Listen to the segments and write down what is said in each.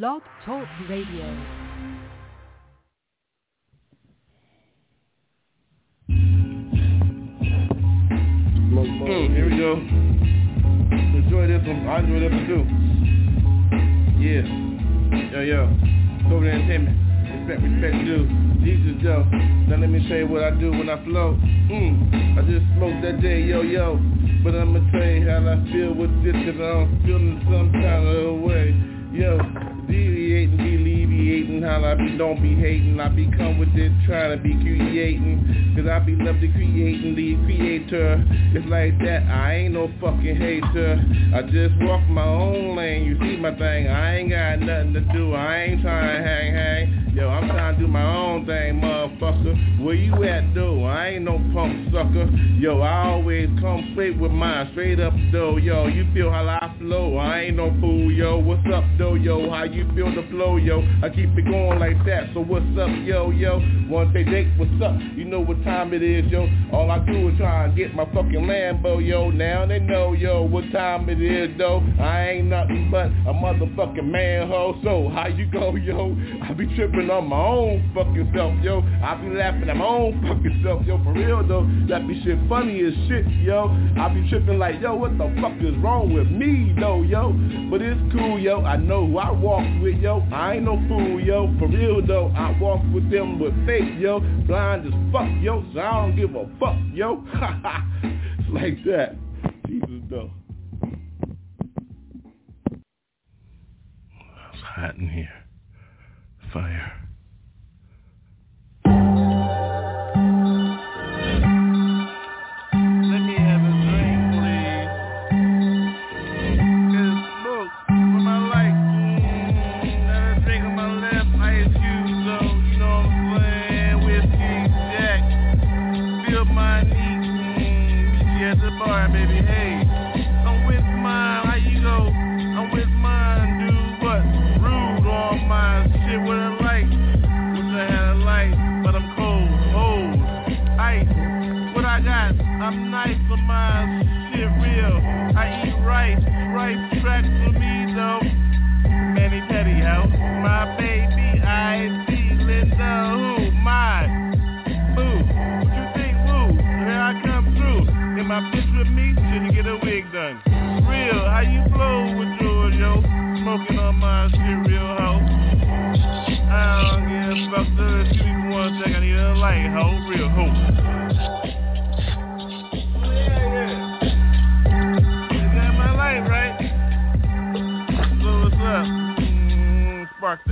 Blog Talk Radio. Mm, here we go. Enjoy this one. I enjoy this one too. Yeah. Yo, yo. Sober Entertainment. Respect, respect due. Jesus, yo. Now let me tell you what I do when I flow. Mm. I just smoked that day, yo, yo. But I'ma tell you how I feel with this, cause I'm feeling some kind of way. Yo, deviating, alleviating, how I be, don't be hating. I be come with it, trying to be creating. Cause I be love to creating, the creator. It's like that, I ain't no fucking hater. I just walk my own lane, you see my thing. I ain't got nothing to do, I ain't trying to hang, hang. Yo, I'm trying to do my own thing, motherfucker. Where you at, though? I ain't no punk sucker. Yo, I always come straight with mine, straight up, though. Yo, you feel how I flow? I ain't no fool, yo. What's up, though, yo? How you feel the flow, yo? I keep it going like that. So what's up, yo, yo? Wanna say, Jake, what's up? You know what time it is, yo. All I do is try and get my fucking Lambo, yo. Now they know, yo, what time it is, though. I ain't nothing but a motherfucking manhole, ho. So how you go, yo? I be tripping on my own fucking self, yo. I be laughing at my own fucking self, yo. For real though, that be shit funny as shit, yo. I be tripping like, yo, what the fuck is wrong with me, though, yo? But it's cool, yo. I know who I walk with, yo. I ain't no fool, yo. For real though, I walk with them with faith, yo. Blind as fuck, yo. So I don't give a fuck, yo. it's like that. Jesus though. It's hot in here. Fire.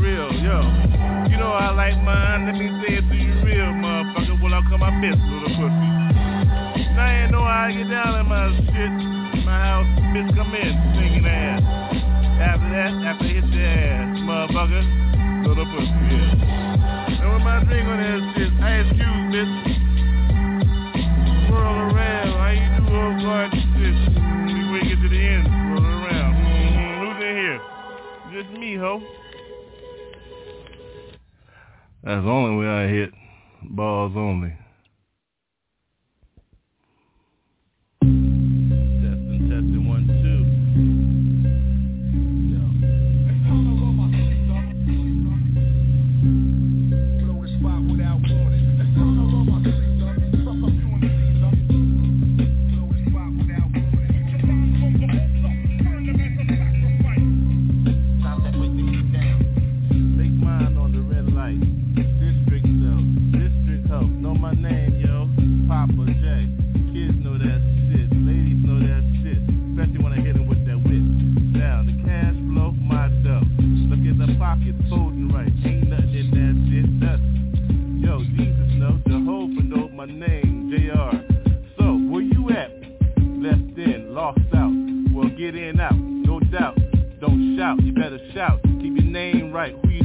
Real, yo. You know I like mine. Let me say it to you real, motherfucker. Well, I'll call my bitch, little pussy. Now I ain't know how I get down in my shit. My house, bitch, come in, singing ass. After that, after hit the ass, motherfucker, little pussy, yeah. And with my drink on that shit, ice cube, bitch. Swirl around, how you do all guard shit? Before you get to the end, swirl around. Mm-hmm. Who's in here? Just me, ho. That's the only way I hit. Balls only.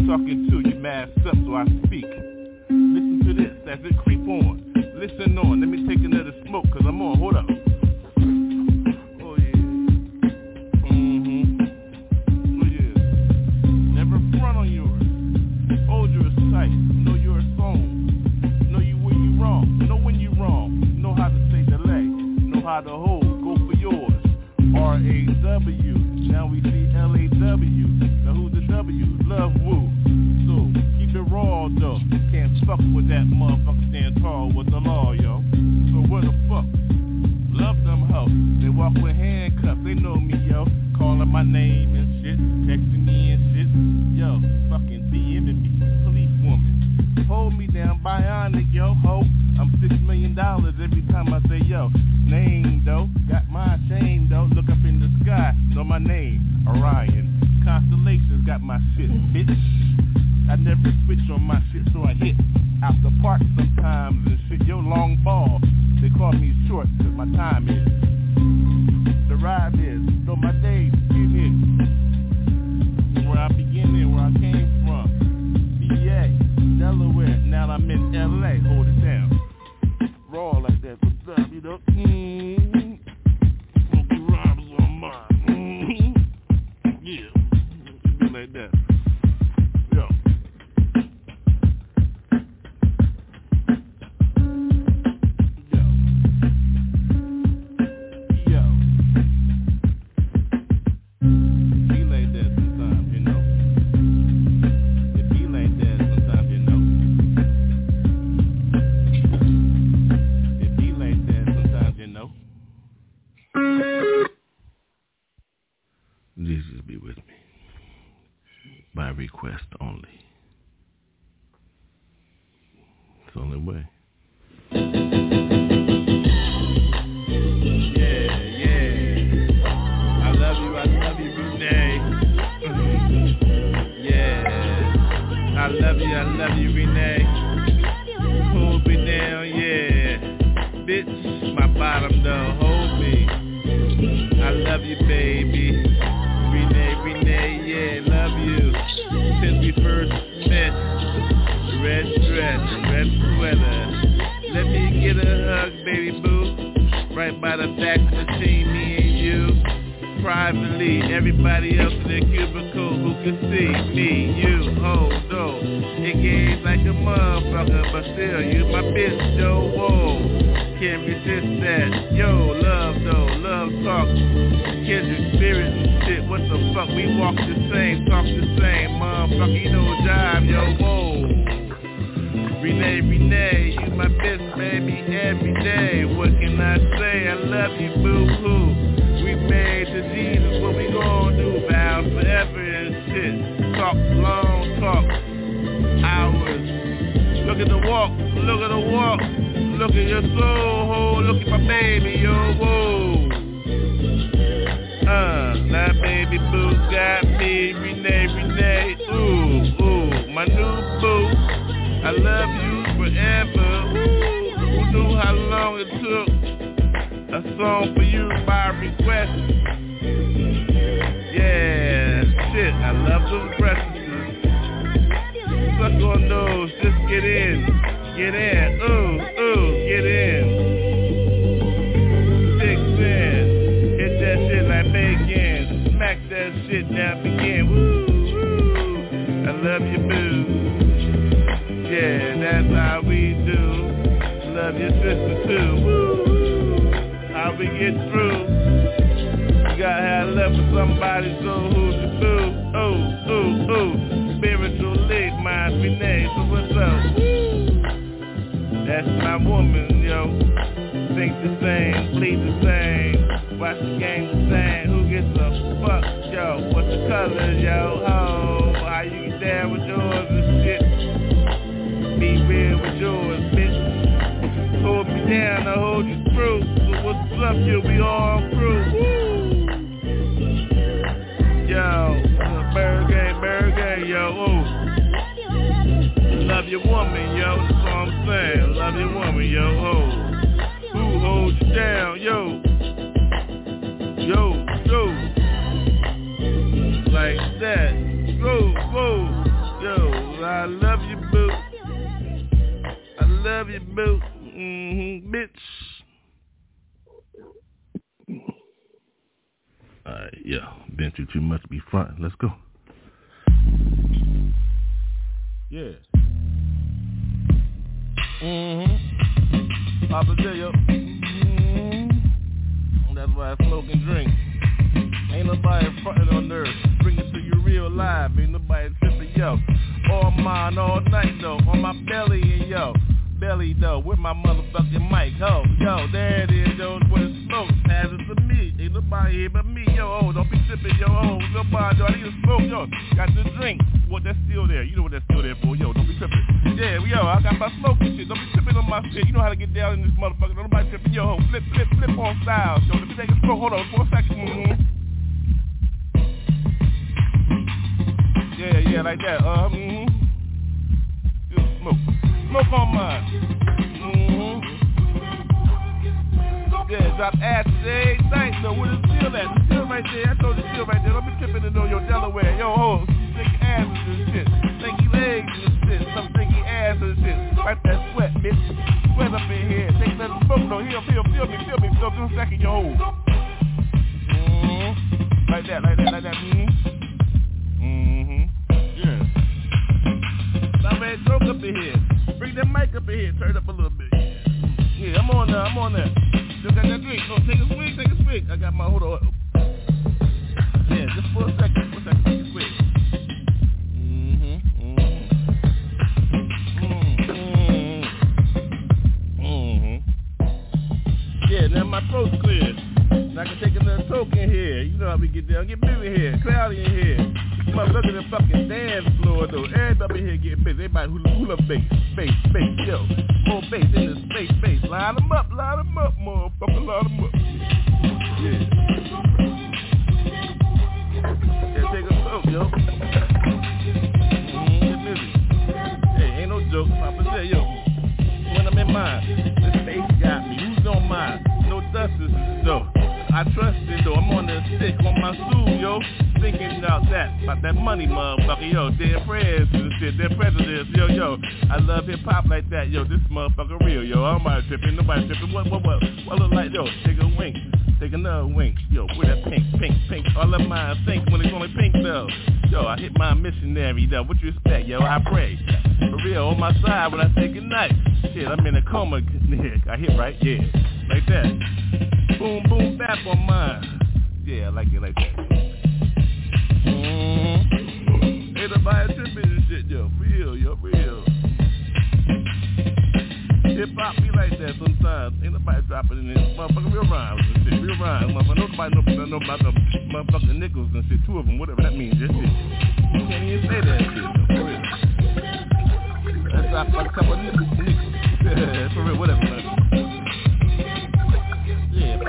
talking to you masked up so I speak. Listen to this as it creep on. Listen on, let me take another smoke cause I'm on, hold up. Now who's the W? Love Woo. So keep it raw though. Can't fuck with that motherfucker stand tall with the law, yo. So what the fuck? Love them hoes. They walk with handcuffs. They know me, yo. Calling my name and shit. Texting me and shit. Yo, fucking DMing me. Police woman. Hold me down, bionic, yo, ho. I'm six million dollars every time I say yo. Name though, got my chain though. Look up in the sky, know my name, Orion. Constellations got my shit, bitch. I never switch on my shit, so I hit out the park sometimes and shit. Yo, long ball, they call me short 'cause my time is. The ride is, know my name, get hit. Where I begin and where I came from. PA, Delaware, now I'm in LA, hold it down. Raw like that, what's up, you know? Mm-hmm. Since we first met, red dress, red sweater. Let me get a hug, baby boo. Right by the fax machine, me and you. Privately, everybody else in the cubicle who can see me, you, oh, no. It games like a motherfucker, but still, you my bitch, yo, whoa. Can't resist that. Yo, love though, love talk. Kindred spirits and shit, what the fuck? We walk the same, talk the same, motherfucker, you know jive, yo, whoa. Renee, Renee, you my bitch, baby, every day. What can I say? I love you, boo-hoo. We made to Jesus, what we gonna do? Shit. Talk long talk, hours. Look at the walk, look at the walk. Look at your soul, look at my baby, yo, whoa. Uh, now baby boo got me, Renee, Renee, ooh, ooh, my new boo. I love you forever. Who knew how long it took? A song for you by request. Yeah, love those breasts. Suck on those, just get in, get in, ooh, ooh, get in. Six in, hit that shit like Megan, smack that shit down again. Woo, woo, I love you, boo. Yeah, that's how we do. Love your sister too. Woo, how we get through. You gotta have love for somebody, so who's mind Renee, so what's up? That's my woman, yo. Think the same, bleed the same. Watch the game the same. Who gets the fuck, yo? What's the color, yo? Oh, how you down with yours and shit? Be real with yours, bitch. Hold me down, I hold you through. So what's up, yo? We all through. Love your woman, yo, that's all I'm saying. Love your woman, yo, oh. Who holds you down, yo? Yo, yo. Like that. Go, go. Yo, I love you, boo. I love you, boo. Mm-hmm, bitch. Alright, yeah. Been through too much to be front. Let's go. Yeah. Mm-hmm. Poppa J, Mm-hmm. That's why I smoke and drink. Ain't nobody frontin' on earth. Bring it to you real live. Ain't nobody tripping, yo. All mine, all night, though. On my belly, and yo belly though, with my motherfucking mic, ho, yo, there it is, yo, where the smoke passes to me, nobody here but me, yo, oh, don't be tripping, yo, oh, nobody, yo, I need a smoke, yo, got the drink, what, that's still there, you know what that's still there for, yo, don't be tripping, yeah, we yo, I got my smoke and shit, don't be tripping on my shit, you know how to get down in this motherfucker, don't nobody tripping, yo, flip, flip, flip on styles, yo, let me take a smoke, hold on, for a second, mm-hmm. Yeah, yeah, like that, uh, mm-hmm. Smoke. Smoke on mine. Yeah, drop acid every though. Where the steel at? The right there. I told you steel right there. Don't be tripping to know your Delaware. Yo, ho, stinky asses and shit. Stinky legs and shit. Some stinky ass and shit. Wipe that sweat, bitch. Sweat up in here. Take that smoke though. Here, feel, feel me, feel me. Feel me. Just a second, yo. Mm-hmm. Like that, like that, like that. Mm-hmm. Mm-hmm. Yeah. Now, man, joke up in here. Bring that mic up in here. Turn it up a little bit. Yeah, I'm on there. I'm on there. Still got that drink. No, take a swig. Take a swig. I got my hold on. Yeah, just. For a second.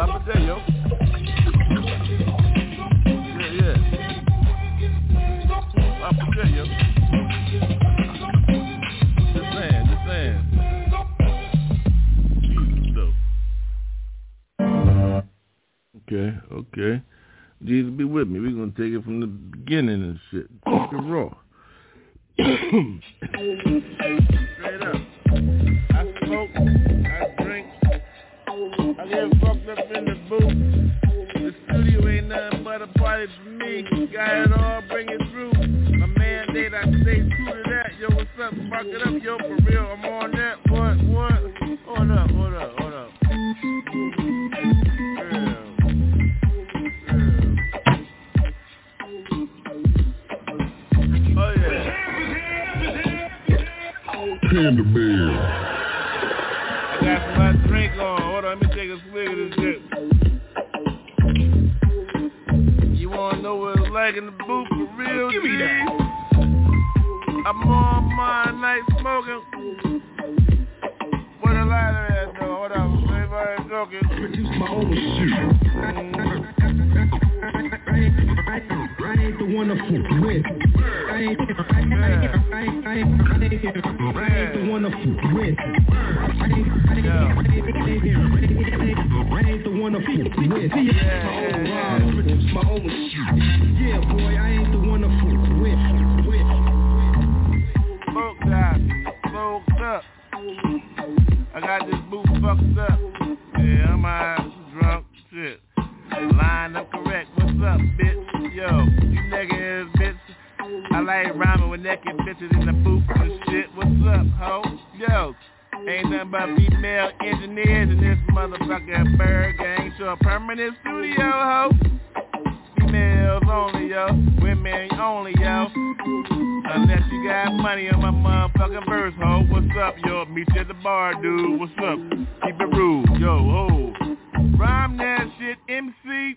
Yeah, Poppa J, yo. Yeah, yeah. Poppa J, yo. Just saying, just saying. Okay, okay. Jesus be with me. We're gonna take it from the beginning and shit. Keep it raw. I get fucked up in the booth. The studio ain't nothing but a party for me. Got it all, bring it through. My mandate, I stay true to that. Yo, what's up? Fuck it up, yo, for real. I'm on that. What? What? Hold up, hold up, hold up. Girl. Girl. Oh yeah. Panda Bear. I got my drink on. Let me take a swig of this shit. You wanna know what it's like in the booth for real? Give me that. I'm on my night smoking. Where the lighter at though? Hold on, everybody joking. Produce my own shit. Mm-hmm. I ain't the one to fool with. I ain't, the one to with. I ain't, the one to fool with. See, my own shit. Yeah, boy, I ain't the one to with. with. Up. I got this boot fucked up. Yeah, I'm drunk, shit. Line up correct. What's up, bitch? Yo, you nigga bitch. I like rhyming with naked bitches in the booth and shit. What's up, ho? Yo, ain't nothing but female engineers in this motherfucking ByrdGang. So a permanent studio, ho. Females only, yo. Women only, yo. Unless you got money on my motherfucking verse, ho. What's up, yo? Meet you at the bar, dude. What's up? Keep it rude, yo, ho. Rhyme that shit, MC.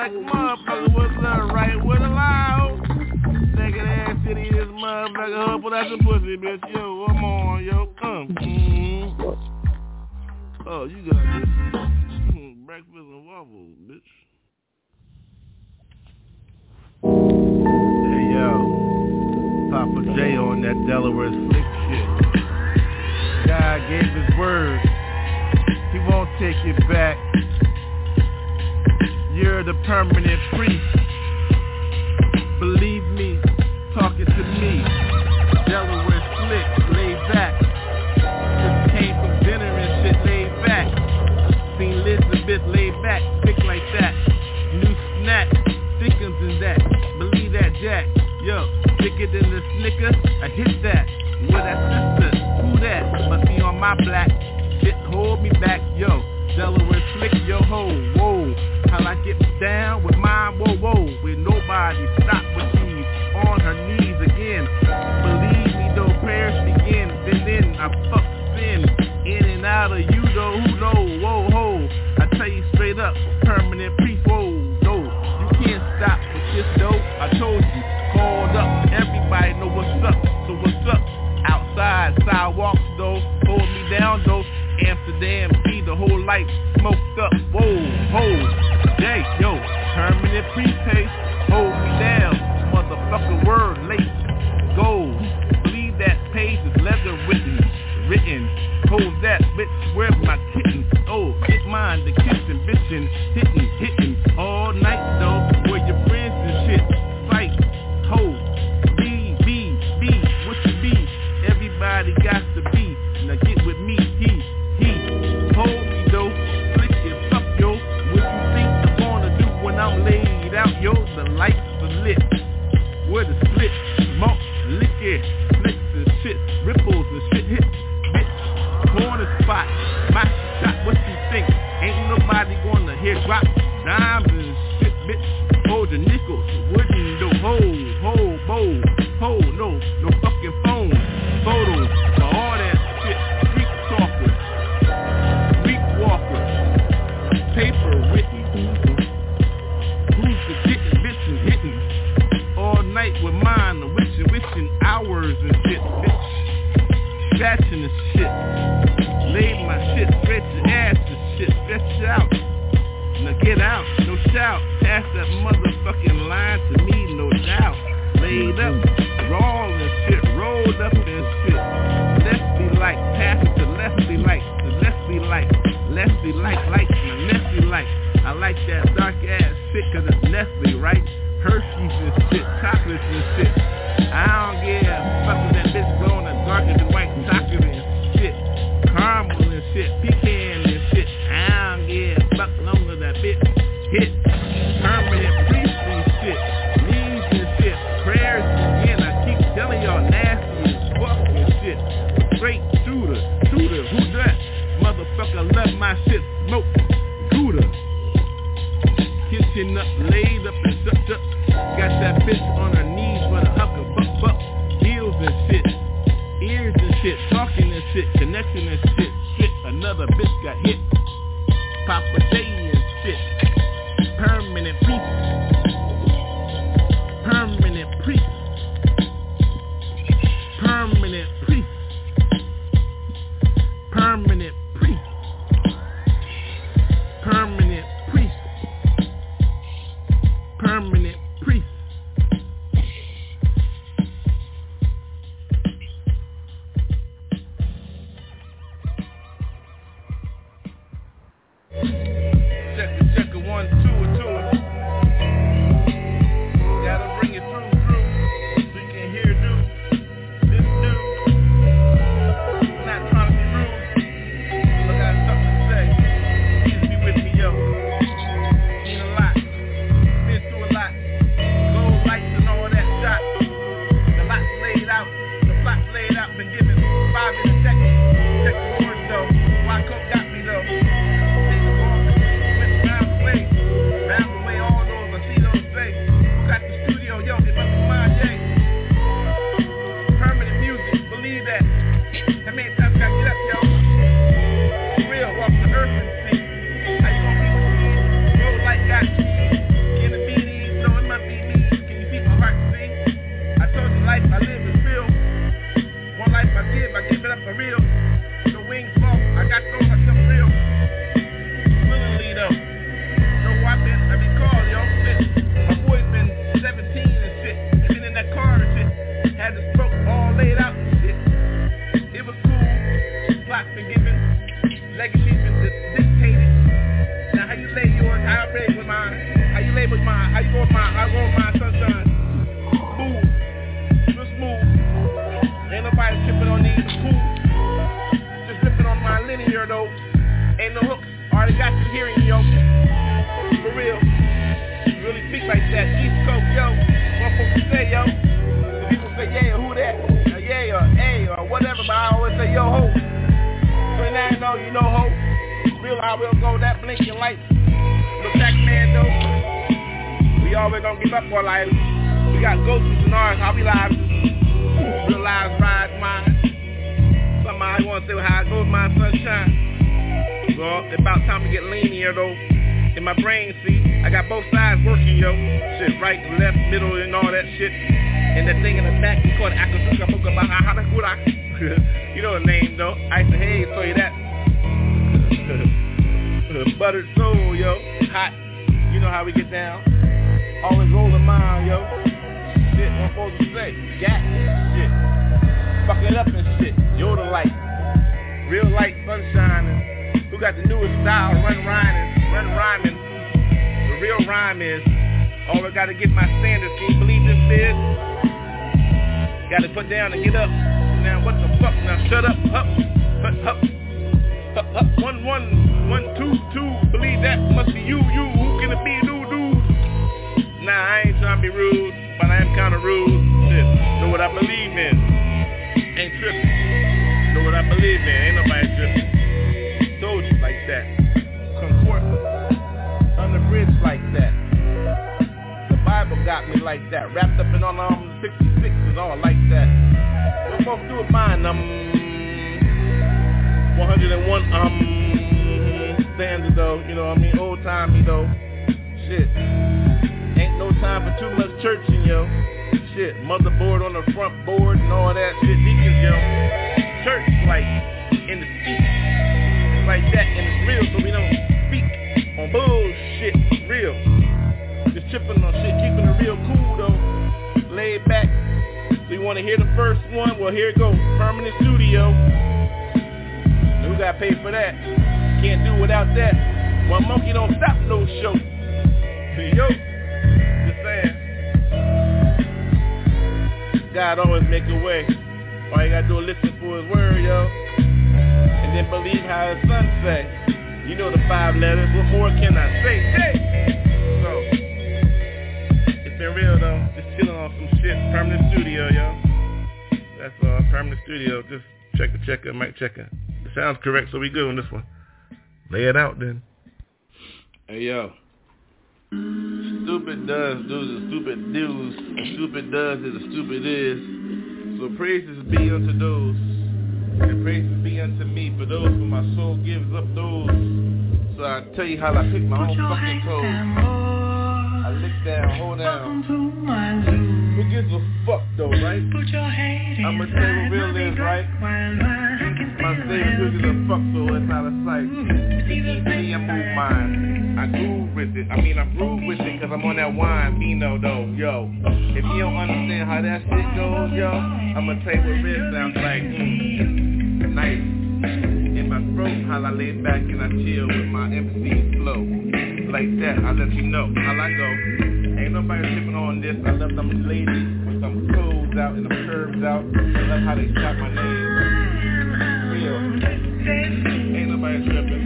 like a motherfucker. What's up, right with a loud? Naked ass city, this motherfucker. Up without some pussy, bitch. Yo, come on, yo. Come. Mm. Oh, you got this. Mm, breakfast and waffles, bitch. Hey, yo. Poppa J on that Delaware slick shit. God gave his word. He won't take it back. You're the permanent priest. Believe me, talking to me. Delaware slick, laid back. Just came from dinner and shit, laid back. Seen Elizabeth laid back, thick like that. New snack, thickens in that. Believe that, Jack. Yo, thicker than the Snicker. I hit that. With that sister, who that? Must be on my black. Shit, hold me back, yo. Delaware slick, yo ho. How I get down with mine, whoa, whoa. With nobody stop with these on her knees again. Believe me though, prayers begin. Then then I fuck sin. In and out of you though, who know, whoa, ho. I tell you straight up, permanent priest, whoa, no. You can't stop with this though. I told you, called up, everybody know what's up. So what's up? Outside, sidewalks though, hold me down though. Amsterdam, be the whole life smoked up. Whoa, ho, hey, yo, permanent prepaid, hold me down. Motherfucker word shit, pecan and shit. I don't give a fuck long as that bitch hit. Permanent priestly shit. Knees and shit. Prayers again. I keep telling y'all nasty as fuck and shit. Straight shooter, shooter, who that? Motherfucker love my shit, smoke, shooter. Kitchen up, laid up and sucked up. Got that bitch on her knees with a hucker, buck, buck. Heels and shit. Ears and shit. Talking and shit. Connection and shit. Another bitch got hit. Poppa J it up for real. The wings low, I got thrown like some real. Willingly though. Yo, I been, I been called, yo, shit. My boy's been 17 and shit. Been in that car and shit. Had the throat all laid out and shit. It was cool. Plots been given. Legacy's been know, you know, ho. Real how we'll go, that blinking light. The back man, though. We always gonna give up our lives. We got ghosts in ours, how we lives. Real lives ride mine. Somebody wanna say how I go with my sunshine. Well, about time to get lean though in my brain, see, I got both sides working, yo. Shit, right, left, middle, and all that shit. And that thing in the back, we call it Akazuka You know the name, though. I said, hey, tell you that. The buttered soul, yo. Hot. You know how we get down. Always rolling mine, yo. Shit, I'm supposed to say. Gat. Shit. Fucking it up and shit. Yoda light. Real light, sunshine. Who got the newest style? Run rhyming. Run rhyming. The real rhyme is, all I gotta get my standards. Can you believe this is? Gotta put down and get up. Now what the fuck? Now shut up. Up. Up. Up. One, one, one, two, two. Believe that must be you, you. Who can it be? New dude. Nah, I ain't trying to be rude, but I am kind of rude. Shit. Know what I believe in. Ain't tripping. Know what I believe in. Ain't nobody tripping. Told you like that. Forth. On the bridge like that. The Bible got me like that. Wrapped up in all um 66 and all like that. What folks do with mine? Um 101 um standard though, you know what I mean? Old timey though. Shit. Ain't no time for too much churching, yo. Shit. Motherboard on the front board and all that shit. Deacons, yo. Church like in the. It's like that and it's real so we don't speak on bullshit. Real. Just tripping on shit, keeping it real cool though. Laid back. So you wanna hear the first one? Well here it goes. Permanent studio. Got paid for that? Can't do without that. One monkey don't stop no show. Yo, just saying. God always make a way. All you gotta do is listen for his word, yo. And then believe how his son say. You know the five letters. What more can I say? Hey! So, it's been real though. Just chilling on some shit. Permanent studio, yo. That's uh, permanent studio. Just check the checker, mic checker. It sounds correct, so we good on this one. Lay it out then. Hey yo. Stupid does do the stupid do's. Stupid does is the stupid is. So praises be unto those. And praises be unto me for those for my soul gives up those. So I tell you how I pick my own fucking toes. I lick down, hold down. Who gives a fuck though, right? I'ma tell you what real is, right? My favorite who gives a fuck so it's out of sight. See, I move mine. I groove with it. I mean, I groove with it cause I'm on that wine, Vino though, yo. If you don't understand how that shit goes, yo, I'ma tell you what real sounds like. Mm. Nice. In my throat, how I lay back and I chill with my MC flow. Like that, I let you know how I go. Ain't nobody tripping on this. I love them ladies with some clothes out and them curves out. I love how they shout my name. Real. Ain't nobody tripping.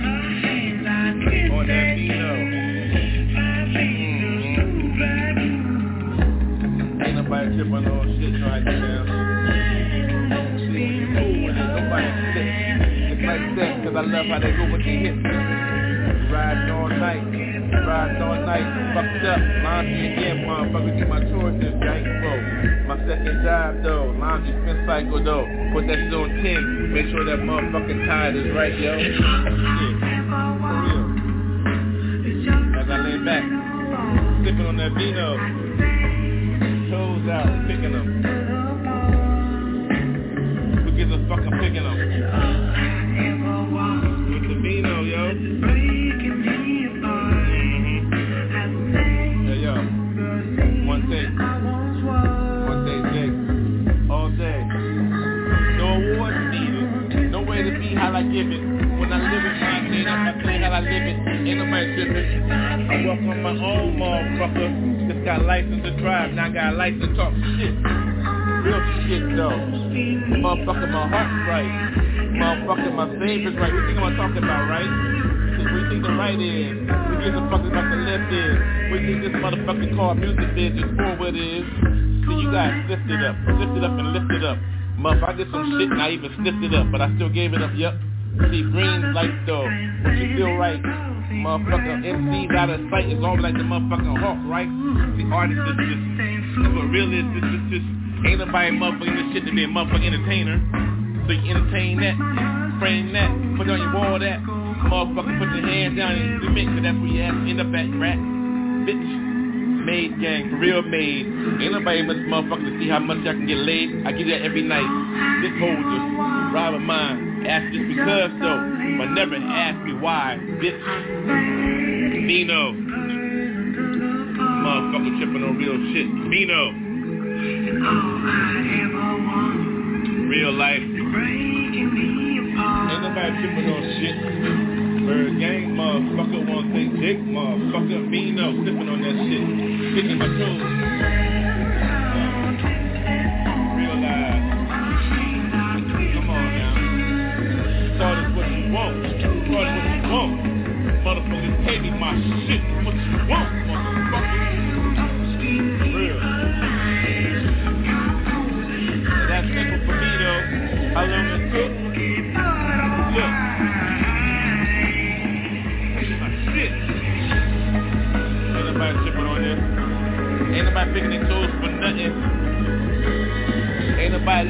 On that Vino. Mm-hmm. Ain't nobody tripping on shit right now. It. Nobody sick. It's like that, cause I love how they go with the hips. Riding all night. Riding all night, fucked up. Laundry again, motherfucker, get my chores this night, bro. My second job, though. Laundry spin cycle, though. Put that shit on 10. Make sure that motherfucking tide is right, yo. Shit. For real. As I lay back, sipping on that vino. Toes out, picking them. Who gives a fuck, I'm picking them. Say how I live it. Ain't nobody tripping. I work on my own motherfucker. Just got license to drive, now got license to talk shit. Real shit though. Motherfucker, my heart's right. Motherfucker, my favorite's right. What you think I'm talking about, right? We think the right is. We give the fuck about the left is. We think this motherfucking car music is just forward is. See, you guys lifted up, lifted up and lifted up. Muff, I did some shit and I even sniffed it up, but I still gave it up, yup. See, green like though, you feel right. Motherfucker, MC's out of sight as long like the motherfucking hawk, right? The artist is just, that's what is, is just, ain't nobody motherfucking this shit to be a motherfucking entertainer. So you entertain that, frame that, put on your wall that, motherfucker put your hands down and submit, cause that's where you to end up at, rat, bitch made gang, for real made. Ain't nobody much motherfucker to see how much I can get laid. I get that every night. This just rob of mine. Ask just because though, but never ask me why, bitch. Nino. Motherfucker tripping on real shit. Nino. Real life. Ain't nobody tripping on shit. ByrdGang, motherfucker, one thing dick, motherfucker, me no, sniffing on that shit. Sticking my toes.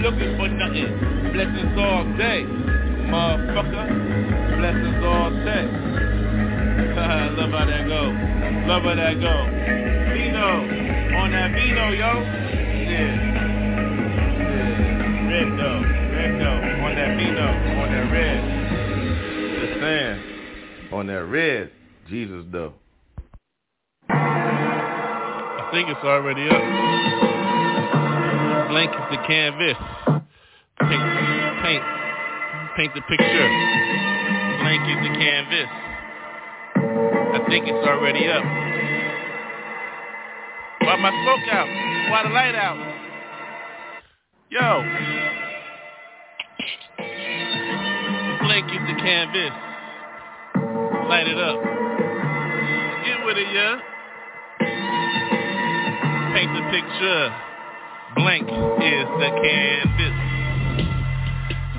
Looking for nothing. Blessings all day, motherfucker. Blessings all day. Love how that go. Love how that go. Vino. On that Vino, yo. Yeah. Yeah. Red though. Red though. On that Vino. On that red. Just saying. On that red. Jesus though. I think it's already up. Blank is the canvas. Paint, paint, paint the picture. Blank is the canvas. I think it's already up. Why my smoke out? Why the light out? Yo. Blank is the canvas. Light it up. Get with it, yeah paint the picture. Blank is the canvas.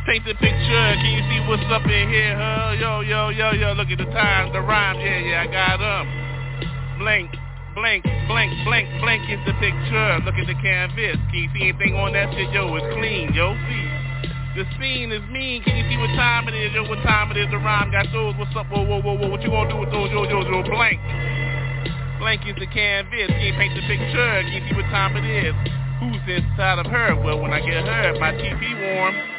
Paint the picture. Can you see what's up in here, huh? Yo, yo, yo, yo. Look at the time, the rhyme. Yeah, yeah, I got them. Blank, blank, blank, blank, blank is the picture. Look at the canvas. Can you see anything on that shit? Yo, it's clean. Yo, see. The scene is mean. Can you see what time it is? Yo, what time it is? The rhyme got those. What's up? Whoa, whoa, whoa, whoa. What you gonna do with those? Yo, yo, yo, blank. Blank is the canvas, can't paint the picture, Can you see what time it is. Who's inside of her? Well, when I get her, my TV warm.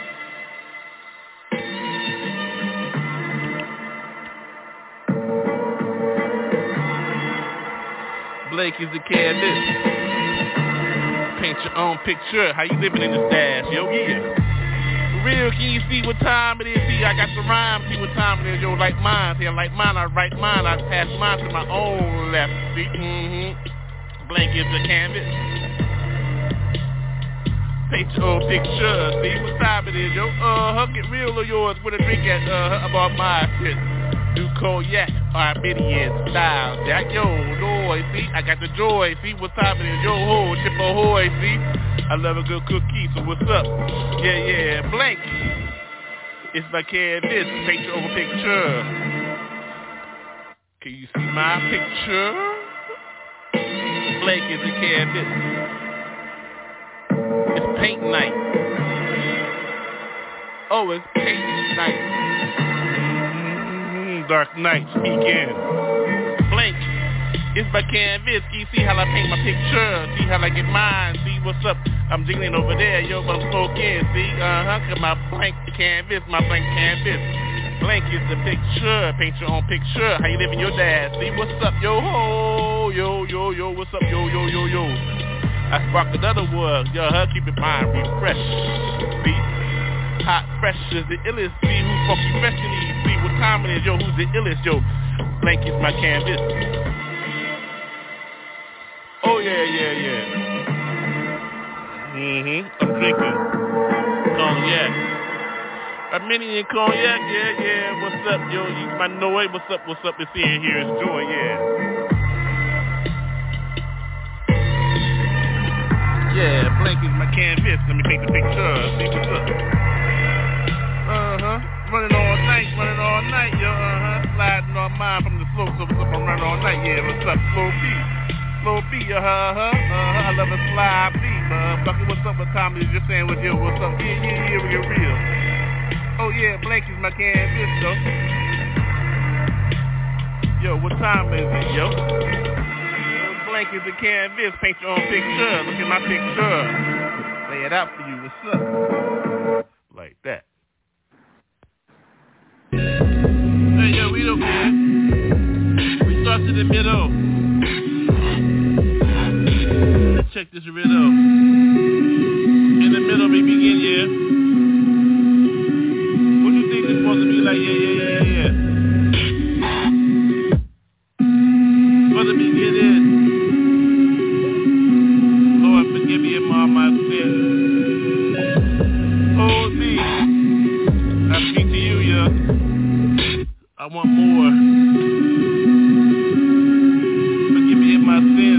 Blake is the canvas. Paint your own picture. How you living in the stash? Yo, yeah real, can you see what time it is? See, I got the rhyme, see what time it is. Yo, like mine, see, I like mine, I write mine, I pass mine to my own left. See, mm-hmm. Blank is the canvas. Paint your own picture, see what time it is, yo. Uh-huh, get real of yours with a drink at, uh, about my shit. Cognac, Armenian style, Jack, yo, joy, see, I got the joy, see what's happening? it is, yo, ho, chip ahoy, see. I love a good cookie, so what's up? Yeah, yeah, blank. It's like yeah, this picture over picture. Can you see my picture? Blank is a canvas. It's paint night. Oh, it's paint night. Dark nights begin. Blank it's my canvas. See how I paint my picture? See how I get mine? See what's up? I'm jiggling over there, yo, but I'm smoking. See, uh-huh, cause my blank canvas, my blank canvas. Blank is the picture. Paint your own picture. How you living your dad? See what's up, yo ho, yo, yo, yo, what's up, yo, yo, yo, yo. I spark another wood, yo, huh, keep your mind refreshed. See? hot, fresh is the illest. See who's funky fresh in. See what it is, yo, who's the illest, yo. Blanket's my canvas. Oh yeah, yeah, yeah. Mm-hmm. I'm drinking cognac. A mini and cognac, yeah, yeah. What's up, yo? You might know it. What's up, what's up? It's here, here is joy, yeah. Yeah, blanket's my canvas. Let me take the picture. See what's up. Uh-huh. Running all night, running all night, yo. Uh-huh. Sliding on mine from the slope. So what's up? I'm running all night. Yeah, what's up? Slow beat. Slow beat. Uh-huh. Uh-huh. I love a slide beat, motherfucker. What's up? What time Just saying sandwich? Yo, what's up? Yeah, yeah, yeah, we get real. Oh, yeah, blanket's my can canvas, though. Yo, what time is it, yo? Blankets and canvas, paint your own picture. Look at my picture. Lay it out for you. What's up? Like that. Hey, yo, we don't care. We start to the middle. Let's check this riddle. In the middle, we begin, yeah. What do you think it's supposed to be like? Yeah, yeah, yeah, yeah, yeah. I want more. Forgive me of my sins,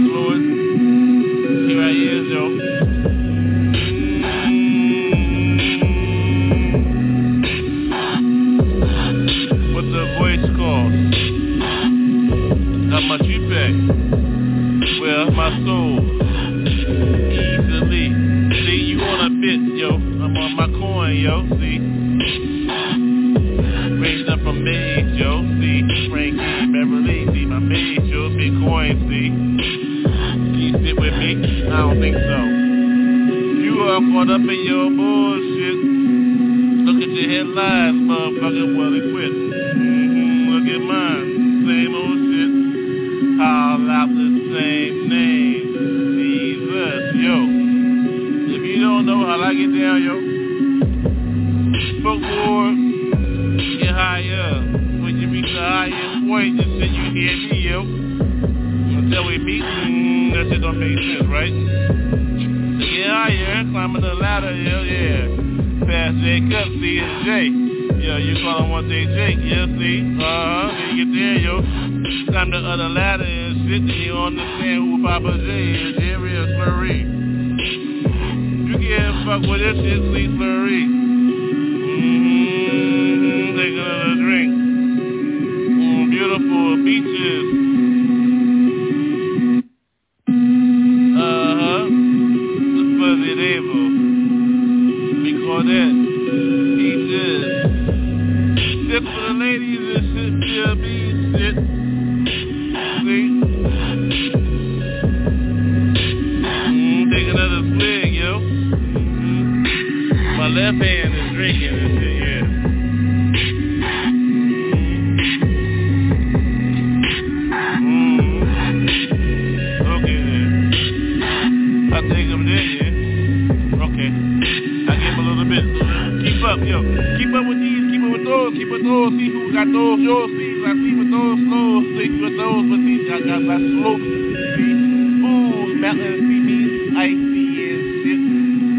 those. See who got those, yours, see. I see with those slows, see with those, but see, I got my slopes, see. Ooh, mountains, see me, icy and shit.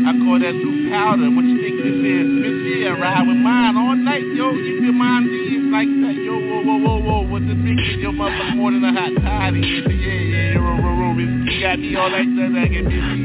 I call that new powder. What you think this is? Bitch, yeah, ride with mine all night, yo. Keep your mind is like that, yo. Whoa, whoa, whoa, whoa. What the drink is your motherfucker more than a hot toddy. Yeah, yeah, yeah, roll, roll, roll. You got me all like that, like it, yeah,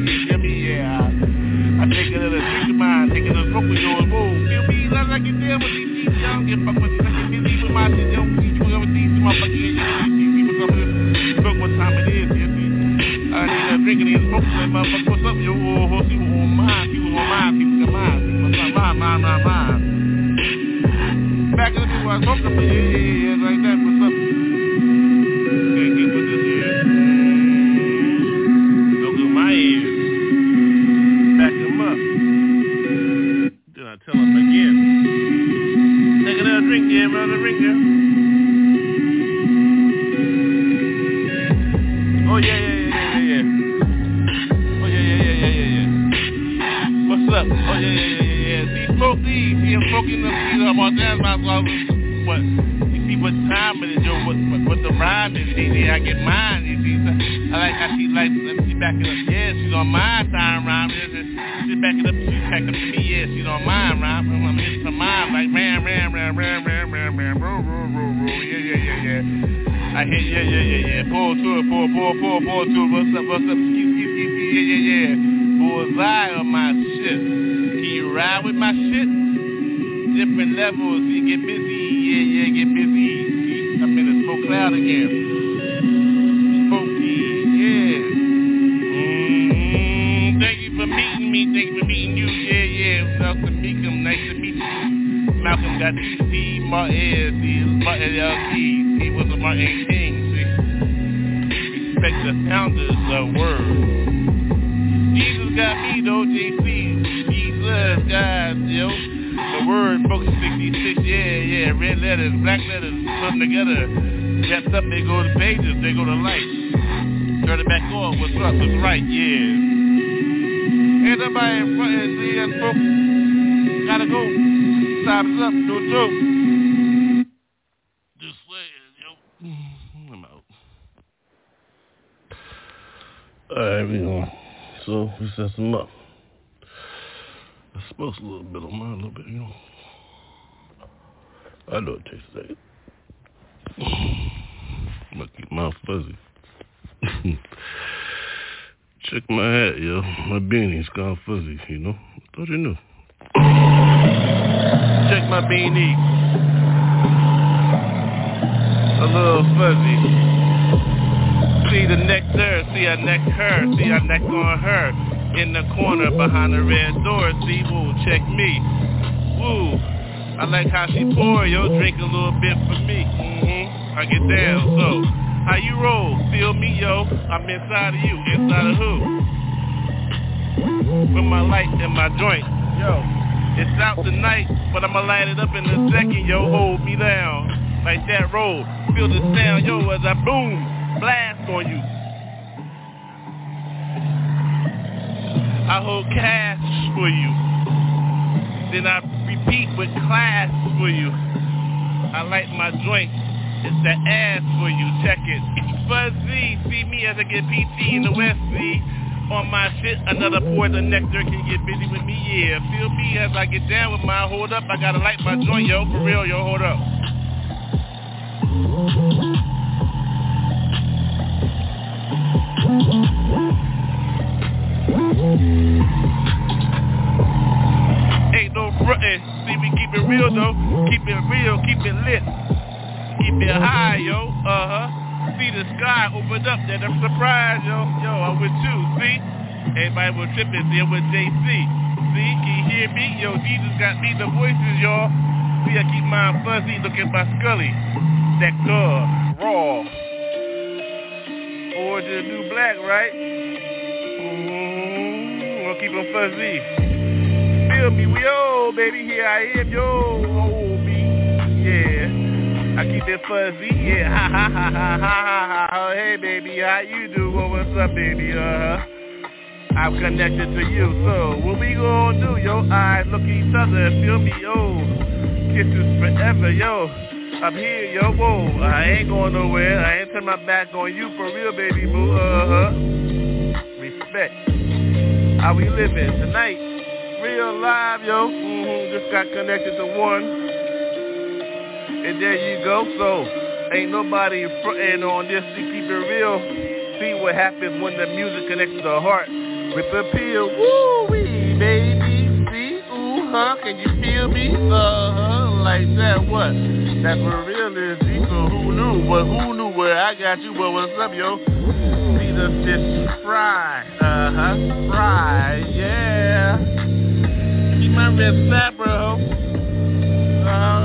Cloud again. Smoky, yeah. Mm-hmm. Thank you for meeting me, thank you for meeting you, yeah, yeah. Malcolm Meekum, nice to meet you. Malcolm got DC, Martin, see, Martin LT, he was a Martin King. Respect the founders of Word. Jesus got me though, JC. Jesus, God, yo. The word, book 66, yeah, yeah. Red letters, black letters, put them together. Wrapped up, they go to pages, they go to lights. Turn it back on, what's up, what's right, yeah. Ain't nobody in front of the us, folks. Gotta go. Time is up, it too. Just saying, yo. Mm-hmm, I'm out. Alright, we going. So we set some up. I smokes a little bit on mine, a little bit, you know. I know it tastes like it. I'm mine fuzzy. Check my hat, yo. My beanie's gone fuzzy, you know. Thought you knew. Check my beanie. A little fuzzy. See the neck there, see I neck her, see I neck on her. In the corner behind the red door, see, woo, check me. Woo, I like how she pour, yo, drink a little bit for me. Mm-hmm, I get down, so, how you roll? Feel me, yo, I'm inside of you, inside of who? With my light and my joint, yo. It's out tonight, but I'ma light it up in a second, yo, hold me down. Like that roll, feel the sound, yo, as I boom, blast on you. I hold cash for you. Then I repeat with class for you. I light my joint. It's the ass for you. Check it. Fuzzy, see me as I get PT in the West, see? On my shit, another poison nectar can get busy with me, yeah. Feel me as I get down with my hold up. I gotta light my joint, yo. For real, yo, hold up. Ain't no frontin'. See, we keep it real though. Keep it real, keep it lit. Keep it high, yo. Uh-huh. See the sky opened up there. I'm surprised, yo. Yo, I'm with you. See? Everybody was tripping there with JC. See? Can you hear me? Yo, Jesus got me the voices, y'all. See, I keep mine fuzzy. Look at my scully. That car. Raw. Or the new black, right? Mm-hmm. Gonna keep them fuzzy. Feel me, we old, baby. Here I am, yo. Hold me. Yeah. I keep it fuzzy. Yeah. Ha ha ha ha ha ha ha. Hey, baby. How you do? Well, what's up, baby? Uh-huh. I'm connected to you. So, what we gonna do, yo? Eyes look each other. Feel me, yo. Kisses forever, yo. I'm here, yo, whoa. I ain't going nowhere. I ain't turn my back on you for real, baby boo. Uh-huh. Respect. How we living tonight? Real live, yo. Mm-hmm. Just got connected to one. And there you go. So, ain't nobody fronting on this to keep it real. See what happens when the music connects to the heart. With the pill. Woo-wee, baby. See? Ooh-huh. Can you feel me? Uh-huh. Like that, what? That for real is so who knew? But who knew where I got you? But what's up, yo? See the fish fry. Uh-huh. Fry, yeah. Keep my red snapper, bro. Uh-huh.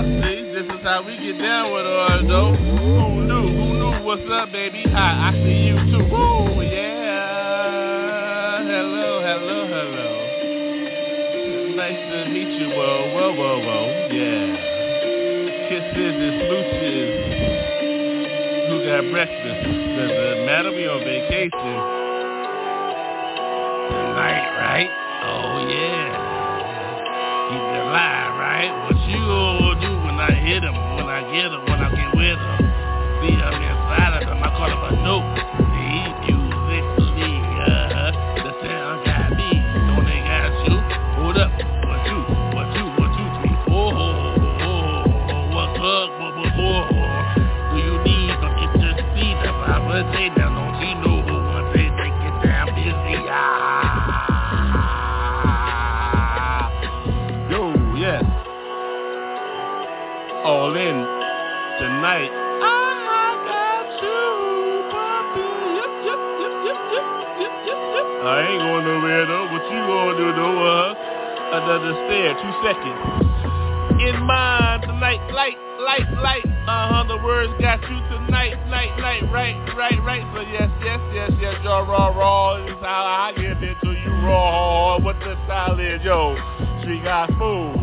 Uh-huh. See, this is how we get down with ours, though. Who knew? Who knew? What's up, baby? Hi, I see you, too. Woo, yeah. Hello, hello, hello nice to meet you. Whoa, whoa, whoa, whoa. Yeah. Kisses and smooches. Who got breakfast? Does it matter? We on vacation. Tonight, right? Oh yeah. It alive, right? What you gonna do when I hit him, when I get him, when I get with him? See him inside of him, I call him a note. Another stare, two seconds. In mind tonight, light, light, light. Uh-huh, the words got you tonight, night, night, right, right, right. So yes, yes, yes, yes, yo, raw, raw is how I give it to you, raw. What the style is, yo. Street guy fool.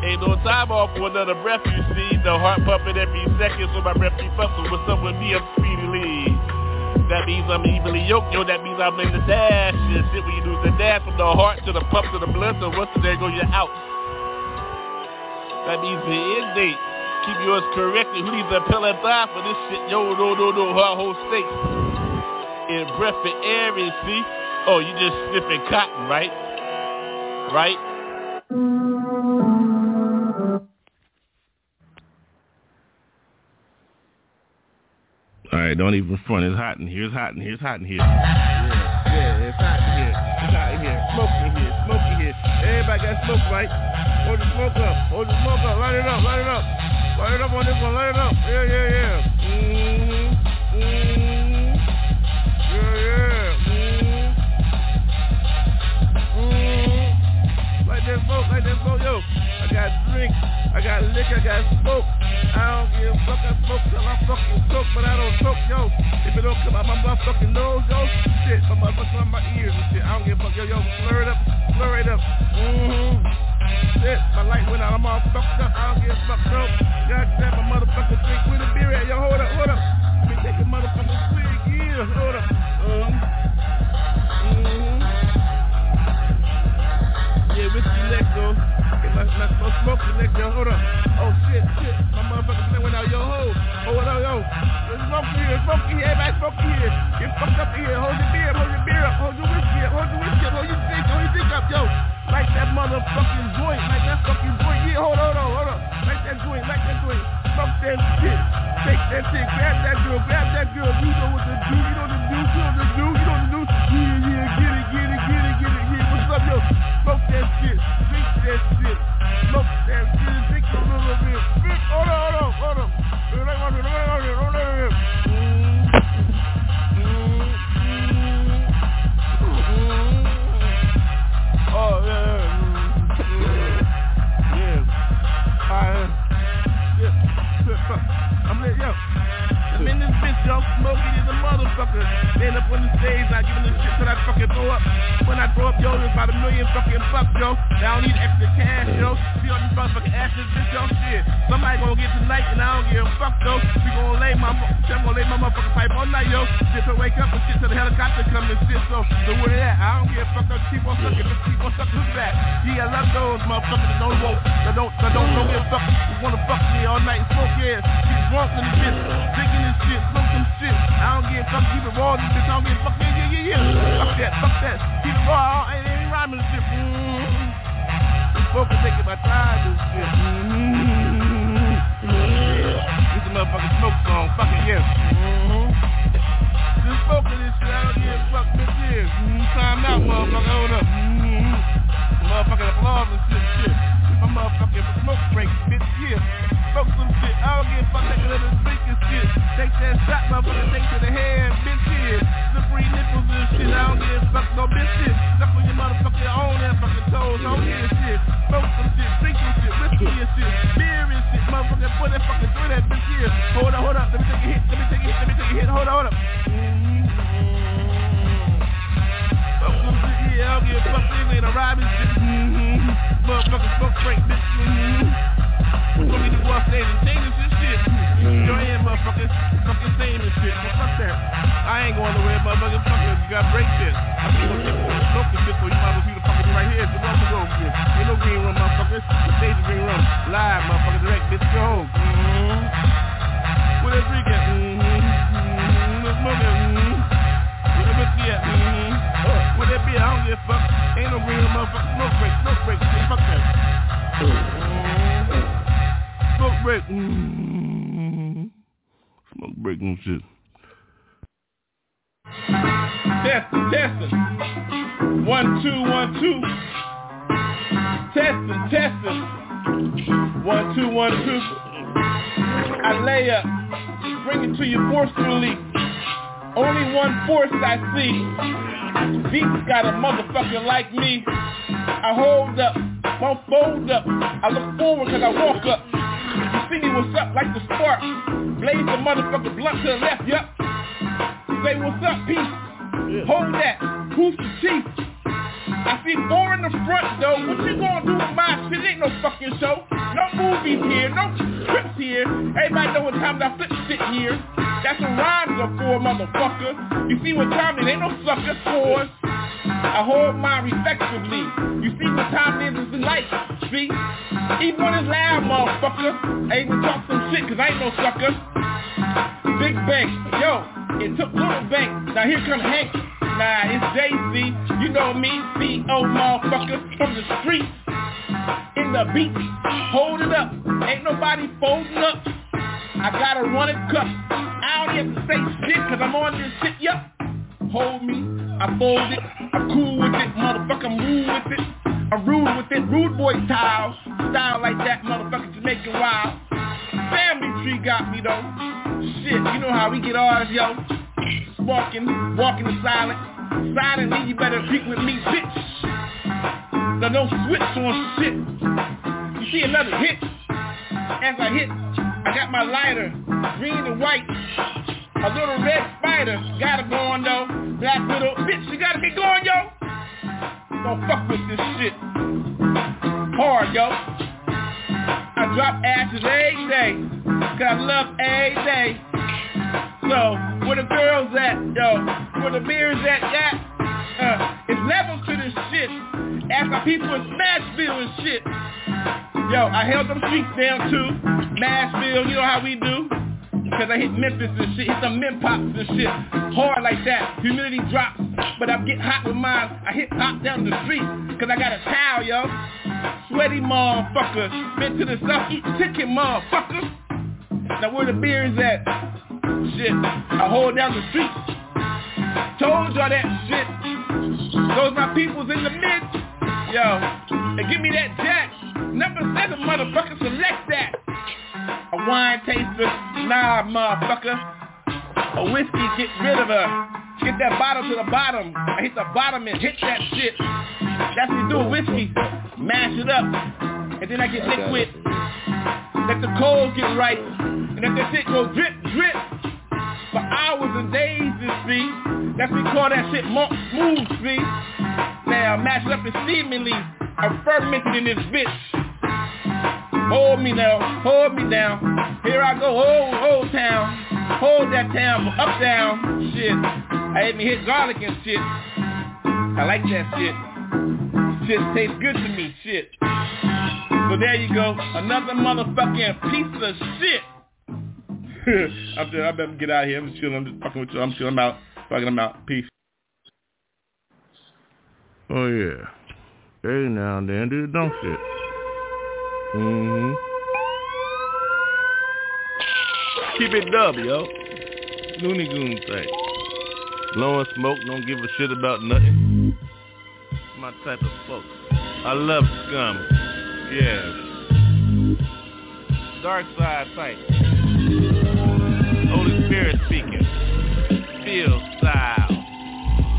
Ain't no time off for another breath, you see. The heart pumping every second, so my breath up. So what's up with me? I'm. That means I'm evenly yoked, yo. That means I'm in the dash. Shit, shit, when you lose the dash from the heart to the pump to the blood, so the there go your out. That means the end date. Keep yours correctly. Who needs a pill and die for this shit? Yo, no, no, no, her whole state. In breath and air, and see? Oh, you just sniffing cotton, right? Right? Don't even front. It's hot in here. It's hot in here. It's hot in here. Yeah, yeah, it's hot in here. It's hot in here. Smoke in here. Smoke in here. Everybody got smoke, right? Hold the smoke up. Hold the smoke up. Light it up. Light it up. Light it up on this one. Light it up. Yeah, yeah, yeah. Mm-hmm. Mm-hmm. Yeah, yeah. Mm-hmm. Mm-hmm. Light that smoke. Light that smoke. Yo, I got drink. I got liquor. I got smoke. I don't give a fuck. I smoke till I fucking choke, but I don't choke, yo. If it don't come out my motherfucking nose, yo, shit, my motherfucking my ears and shit. I don't give a fuck, yo, yo, slur it up, slur it up. Mm-hmm. Shit, my light went out. I'm all fucked up. I don't give a fuck, no. Goddamn, my motherfucking drink. with a beer at? Yo, hold up, hold up. Let me take a motherfucking swig. Yeah, hold up. My smoke the yo. Hold up. Oh, shit, shit. My motherfucking thing went out. Oh, oh, yo, hold. Hold up, yo. There's smoke here, smoke here. Everybody smoke here. Get fucked up here. Hold your beer, hold your beer up. Hold your whiskey up. Hold your whiskey up. Hold your drink, hold your drink up, yo. Light that motherfucking joint. Light that fucking joint. Yeah, hold on, hold on, hold on. Light that joint, light that joint. Smoke that shit. Take that shit. Grab that girl, grab that girl. You know what to do. You know to do. You know to do. You know to do. Yeah, yeah, get it, get it, get it, get it. Yeah, what's up, yo? Smoke that shit. That shit. Smoke that shit. Drink a little bit. Hold on, hold on, hold on. Yo. Smoking is a motherfucker. Stand up on the stage, not giving a shit till I fucking throw up. When I throw up, yo, it's about a million fucking bucks, yo. I don't need extra cash, yo. See all these motherfucking ashes, bitch, yo, shit. Somebody gonna get tonight, and I don't give a fuck, though. We gonna lay my, I'm gonna lay my motherfucking pipe all night, yo. Shit, to wake up and shit till the helicopter come and shit, so, so where at? I don't give a fuck, though. Keep on sucking, bitch, keep on sucking back. Yeah, I love those motherfuckers that don't want, that don't, that don't, don't give a fuck. Who wanna fuck me all night, and smoke, yeah. Get drunk this bitch, drinking this shit, smoke some shit. I don't give a fuck, keep it raw, this bitch, I don't give a fuck, yeah, yeah, yeah, yeah. Fuck that, fuck that. Keep it raw, I ain't, ain't rhyming shit. Mm-hmm. Folk is taking my time, this shit. Mm-hmm. Yeah. This a motherfucking smoke song, fuck it, yeah. Mm-hmm. Smoke of this shit, I don't give a fuck, bitch, yeah. Mm-hmm. Time out, motherfucker, hold up. Mm-hmm. Motherfucking applause and shit, shit. My motherfucking smoke break, bitch, yeah. Smoke some shit, I don't give a fuck, take a little drink and shit. Take that shot, motherfucker, take to the head, bitch, yeah. Slippery nipples and shit, I don't give a fuck, no bitch, shit. Suck on your motherfucking own and fucking toes, on here, shit. Smoke some shit, drink some shit, whiskey and shit. Beer and shit, motherfucker, put that fucking through that bitch, yeah. Hold up, hold up, let me take a hit, let me take a hit, let me take a hit, hold up, hold up. Yeah, I don't give a fuck, this ain't a robbing shit. Mm-hmm. Motherfucker, smoke break, bitch, mm-hmm. We gonna get to go stage and change this shit. Your hand, motherfucker, fucking saying this shit. Well, fuck that. I ain't going nowhere, motherfucker. Fuck it. You gotta break shit. I'm gonna get smoke this shit, so you might as well see the fucking right here. It's welcome to go. Ain't no green room, motherfuckers. The stage is green room. Live, motherfucker, direct, bitch, go home. Mm-hmm. Where that drink at? Mm-hmm. Mm-hmm. Let's smoke it. Mm-hmm. Where that whiskey at? Mm-hmm. Where that beer? I don't give a fuck. Ain't no room, motherfucker. Smoke break, smoke break. Shit, fuck that. Smoke break. Mm-hmm. Smoke break and shit. Testing, testing. One, two, one, two. Testing, testing. One, two, one, two. I lay up. Bring it to you forcefully. Only one force I see. Beats got a motherfucker like me. I hold up, won't fold up. I look forward cause I walk up. You see me what's up like the spark. Blaze the motherfucker blunt to the left, yup. Say what's up, peace. Hold that. Who's the chief? I see four in the front though. What you gonna do with my shit? Ain't no fucking show. No movies here, no scripts here. Everybody know what time I flip shit here. That's what rhymes are for, motherfucker. You see what time it ain't no sucker scores. I hold mine respectively. You see what time it is in life, see? Even when it's loud, motherfucker. I even talk some shit cause I ain't no sucker. Big Bank, yo, it took Little Bank. Now here come Hank. Nah, it's Jay-Z. You know me, C.O. motherfucker from the streets. In the beat, hold it up. Ain't nobody folding up. I gotta run it cup. I don't to say shit cause I'm on this shit, yup. Hold me, I fold it, I'm cool with it, motherfucker, I'm rude with it. I'm rude with it, rude boy style. Style like that, motherfucker, Jamaican wild. Family tree got me though. Shit, you know how we get ours, yo. Walking, walking in silent. Silently, you better speak with me, bitch. Now don't switch on shit. You see another hit. As I hit, I got my lighter, green and white. A little red spider, gotta go on though. Black widow, bitch, you gotta get going, yo. Don't fuck with this shit. Hard, yo. I drop ashes every day, cause I love every day. So, where the girls at, yo? Where the beers at, yeah? Uh, it's levels to this shit. Ask my people in Smashville and shit. Yo, I held them streets down too. Nashville, you know how we do. Cause I hit Memphis and shit, hit some Mem Pops and shit. Hard like that, humidity drops. But I'm get hot with mine, I hit pop down the street. Cause I got a towel, yo. Sweaty motherfucker. Been to the south, eat chicken motherfucker. Now where the beer is at? Shit, I hold down the street. Told y'all that shit. Those my peoples in the mid. Yo, and give me that jack. Number seven, motherfucker, select that. A wine taster, nah, motherfucker. A whiskey, get rid of her. Get that bottle to the bottom. I hit the bottom and hit that shit. That's what you do with whiskey. Mash it up. And then I get liquid. Let the cold get right. And let that shit go drip, drip. For hours and days, you see. That's we call that shit monk smooth, see. Now, mash it up and seemingly. I'm fermented in this bitch. Hold me now, hold me down. Here I go, hold, hold town. Hold that town up down. Shit. I even hit garlic and shit. I like that shit. Shit tastes good to me, shit. So there you go. Another motherfucking piece of shit. I'm just, I better get out of here. I'm just chilling. I'm just fucking with you. I'm chilling. I'm out. Fucking I'm out. Peace. Oh yeah. Every now then do the dumb shit. Mm-hmm. Keep it dub, yo. Looney Goon thing. Blowing smoke, don't give a shit about nothing. My type of folks. I love scum. Yeah. Dark side type. Holy Spirit speaking. Feel style.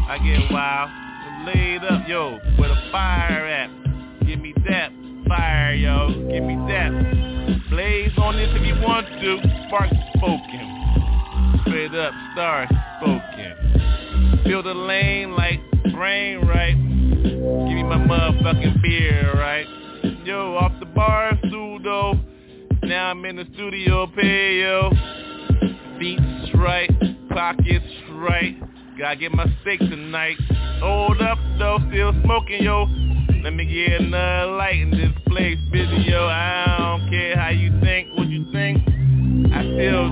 I get wild. I'm laid up, yo. Where the fire at? Give me that fire, yo. Give me that. Blaze on this if you want to. Spark spoken. Straight up, star spoken. Fill the lane like brain right. Give me my motherfucking beer, right? Yo, off the bar though. Now I'm in the studio, pay yo. Beats right, pockets right. Gotta get my steak tonight. Hold up though, still smoking yo. Let me get another light in this place, busy yo. I don't care how you think, what you think. I still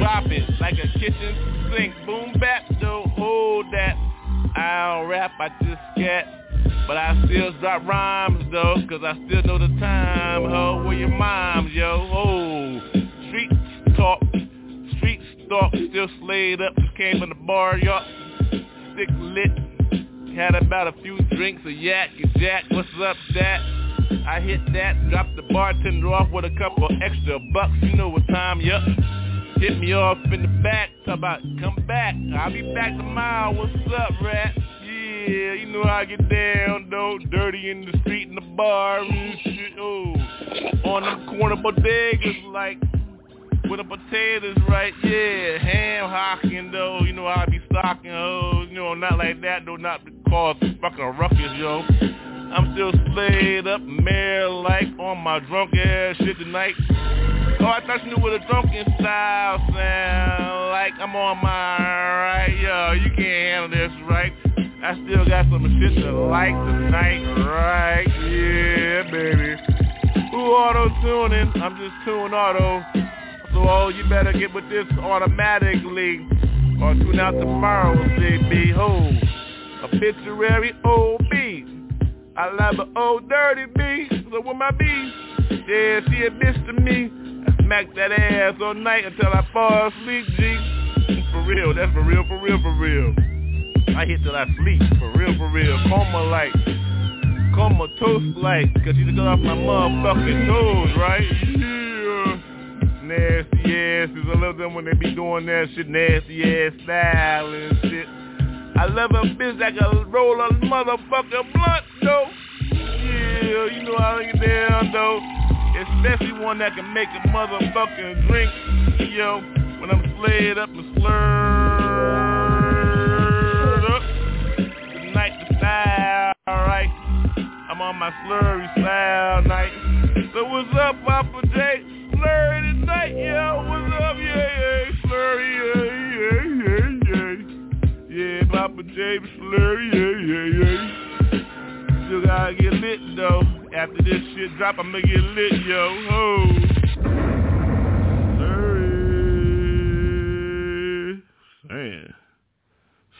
drop it like a kitchen sink. Boom bap though, hold that. I don't rap, I just scat. But I still drop rhymes though, cause I still know the time, ho. Where your moms, yo? Oh, street talk, street stalk, still slayed up. Just came in the bar, y'all. Stick lit. Had about a few drinks of yak and jack. What's up, that? I hit that, dropped the bartender off with a couple extra bucks. You know what time, yup. Hit me off in the back, talk about come back. I'll be back tomorrow. What's up, rat? Yeah, you know I get down though. Dirty in the street in the bar shit. Oh, on them corner bodegas like with the potatoes, right? Yeah, ham hocking though. You know I be stocking hoes. You know, not like that though. Not because fucking ruckus, yo. I'm still slayed up, mare like on my drunk ass shit tonight. Oh, I thought you knew what a drunken style sound like. I'm on my right, yo. You can't handle this, right? I still got some shit to like tonight, right? Yeah, baby. Who auto tuning? I'm just tune auto. So you better get with this automatically, or tune out tomorrow, CB. Ho, obituary OB. I love an old dirty B. So with my B, yeah, she a bitch to me. I smack that ass all night until I fall asleep, G. For real, that's for real, for real, for real. I hit till I sleep, for real, for real. Coma like, coma toast like, cause you got off my motherfucking toes, right? Nasty asses, I love them when they be doing that shit, nasty ass style and shit. I love a bitch that can roll a motherfucking blunt, though. Yeah, you know how I get down, though. Especially one that can make a motherfucking drink, yo, when I'm slayed up and slurred up. Tonight the style, alright. I'm on my slurry style night. So what's up, Poppa J? Slurry tonight, yo. What's up, yeah, yeah, slurry, yeah, yeah, yeah, yeah. Yeah, Poppa J, slurry, yeah, yeah, yeah. Still gotta get lit though. After this shit drop, I'ma get lit, yo. Ho. Slurry. Man.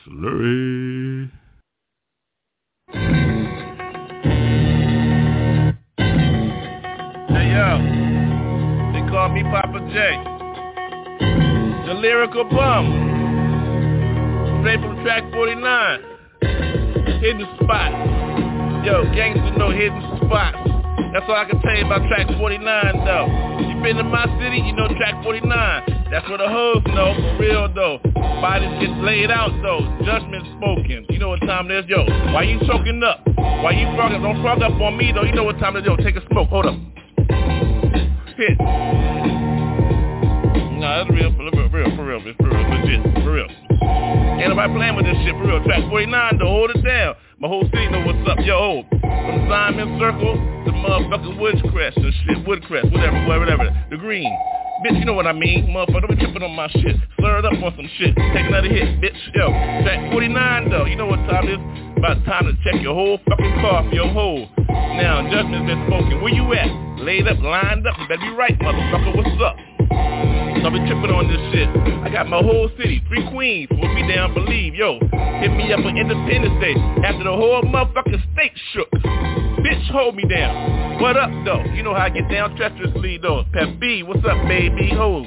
Slurry. Hey yo. Call me Poppa J. The lyrical bum. Straight from track 49. Hidden spot. Yo, gangsters know hidden spots. That's all I can tell you about track 49 though. You been to my city, you know track 49. That's where the hoes know, for real though. Bodies get laid out though. Judgment spoken. You know what time it is, yo. Why you choking up? Why you frogging? Don't frog up on me though. You know what time it is, yo. Take a smoke. Hold up. Hit. Nah, that's real, for real, for real, for real, for real, legit, for real. Ain't nobody playing with this shit, for real. Track 49 though, hold it down. My whole city know what's up, yo. From Simon Circle to motherfucking Woodcrest and shit, Woodcrest, whatever, whatever, whatever, the green. Bitch, you know what I mean, motherfucker, don't be tripping on my shit. Slur it up on some shit. Take another hit, bitch. Yo, track 49 though, you know what time it is? About time to check your whole fucking car for your hole. Now, judgment's been spoken. Where you at? Laid up, lined up, you better be right, motherfucker, what's up? I've been tripping on this shit. I got my whole city, three queens, put me down, believe, yo. Hit me up on Independence Day after the whole motherfucking state shook. Bitch, hold me down. What up, though? You know how I get down treacherously, though. Pep B, what's up, baby? Ho.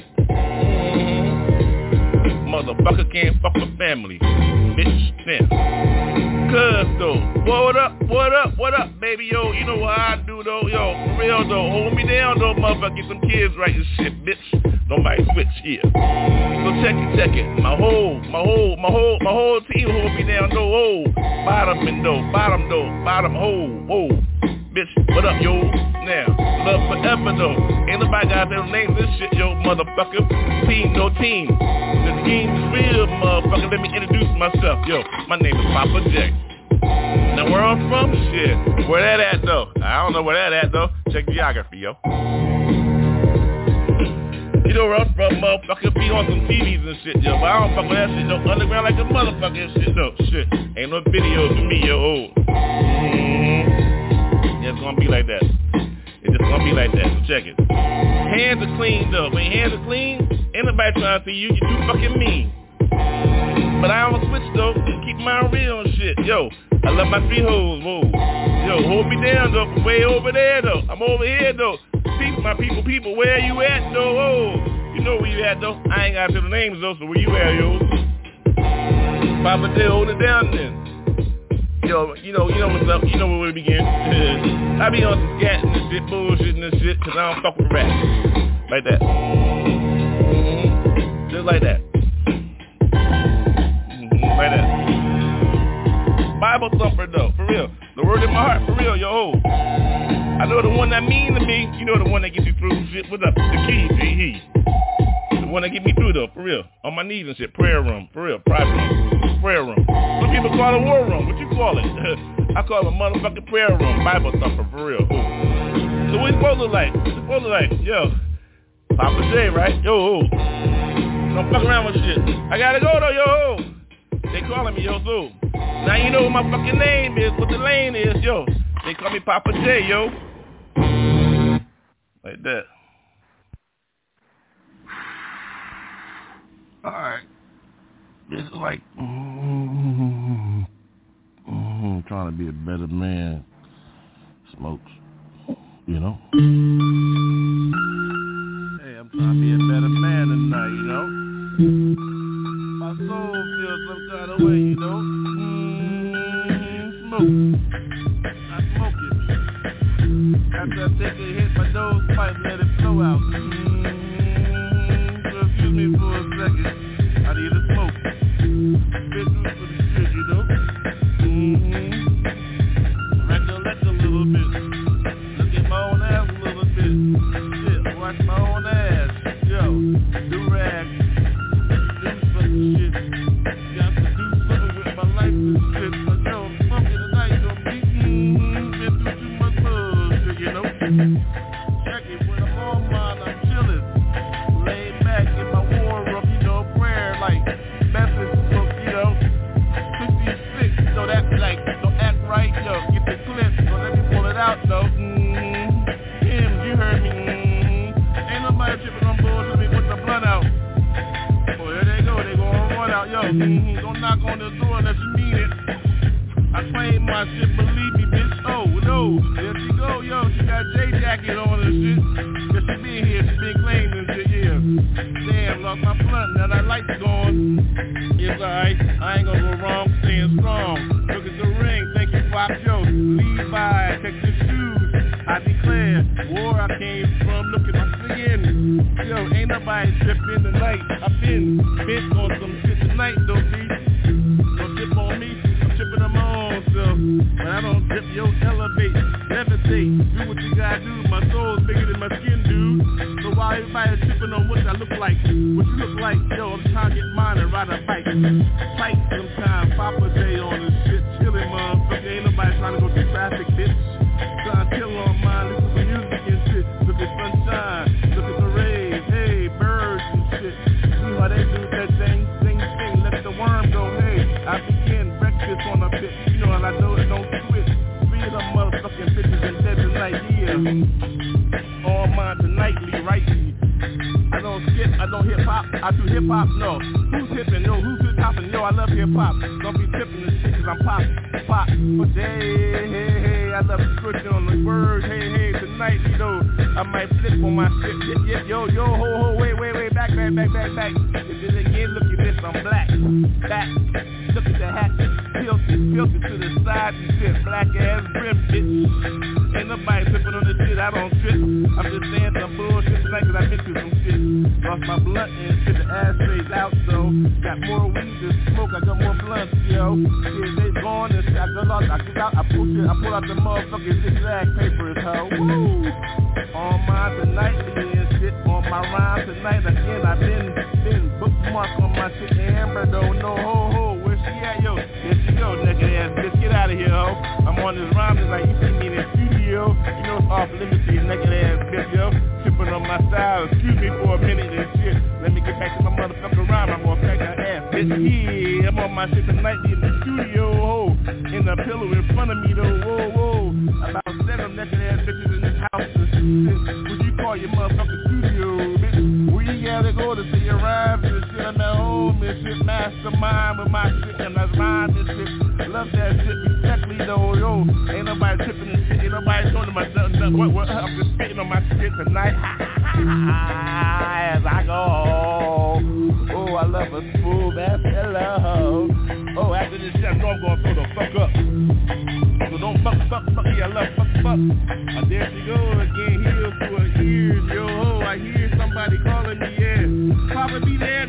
Motherfucker can't fuck with family. Bitch, now. Cuz though, what up, what up, what up, baby, yo, you know what I do though, yo, for real though, hold me down though, motherfucker, get some kids right and shit, bitch, nobody switch here. So check it, check it, my whole, my whole, my whole, my whole team hold me down though, oh, bottom and though, bottom though, bottom hole, whoa, bitch, what up, yo, now, love forever though, ain't nobody got their names this shit, yo, motherfucker, team, no team, the team is real, motherfucker, let me introduce myself, yo, my name is Poppa J. Now where I'm from, shit. Where that at though? I don't know where that at though. Check geography, yo. You know where I'm from, motherfucker. Be on some TVs and shit, yo. But I don't fuck with that shit, no. Underground like a motherfucker and shit, no. Shit. Ain't no videos of me, yo. Mm-hmm. Gonna be like that. It's just gonna be like that, so check it. Hands are clean, though. When hands are clean, ain't nobody trying to see you. You too fucking mean. But I don't switch, though. Keep my real and shit. Yo, I love my three hoes, whoa. Yo, hold me down, though. Way over there, though. I'm over here, though. People, my people, people, where you at, though? Oh, you know where you at, though. I ain't got to the names, though, so where you at, yo? Poppa J, hold it down, then. Yo, you know, you know what's up. You know where we begin. I be on some scatting and shit, bullshit and shit, cause I don't fuck with rap. Like that. Mm-hmm. Just like that. Mm-hmm. Like that. Bible thumper though, for real. The word in my heart, for real, yo. I know the one that mean to me. You know the one that gets you through shit. What's up? The key, he. That get me through though, for real. On my knees and shit. Prayer room, for real. Private room. Prayer room. Some people call it war room. What you call it? I call it a motherfucking prayer room. Bible thumper, for real. Ooh. So what you supposed to look like? What supposed to look like? Yo. Poppa J, right? Yo, Don't fuck around with shit. I gotta go though, yo. They calling me, yo, so. Now you know what my fucking name is, what the lane is, yo. They call me Poppa J, yo. Like that. Alright. It's like, mm, mm, trying to be a better man. Smokes. You know? Hey, I'm trying to be a better man tonight, you know? My soul feels some kind of way, you know? Mm, smoke. I smoke it. After I take a hit, my nose pipe, let it flow out. Mm, so excuse me for a second. I need a smoke. mm-hmm. On this shit, I don't trip. I'm just saying some bullshit tonight cause I've been through some shit. Lost my blunt and shit, the ashtrays out, so got more weed to smoke, I got more blunts, yo. Yeah, they gone and shit, I got lost, I get out, I pull shit, I pull out the motherfucking zigzag papers, ho. Woo! On my tonightly and shit, on my rhyme tonight again, I've been, been bookmark on my shit, Amber don't know, ho, ho, where she at, yo? Here yo, naked ass bitch, get out of here, ho. I'm on this rhyme, like you see me in the studio. You know it's off limits to you, naked ass bitch, yo. Tripping on my style, excuse me for a minute and shit. Let me get back to my motherfucking rhyme, I'm gonna crack her ass, bitch. Yeah, I'm on my shit tonight in the studio, ho. In the pillow in front of me, though, whoa, whoa. About seven naked ass bitches in this house. Would you call your motherfucking and shit, mastermind with my shit and I rhyme and shit. Love that shit, respectfully though, yo. Ain't nobody tripping and shit, ain't nobody talking to myself. What, what, I'm just spitting on my shit tonight. As I go. Oh, I love a smooth ass hello. Oh, after this shit, I know I'm gonna throw the fuck up. So don't fuck, fuck, fuck, yeah, I love fuck, fuck. Oh, there she goes again, heels to her ears, yo. I hear somebody calling me, yeah. Poppa be there in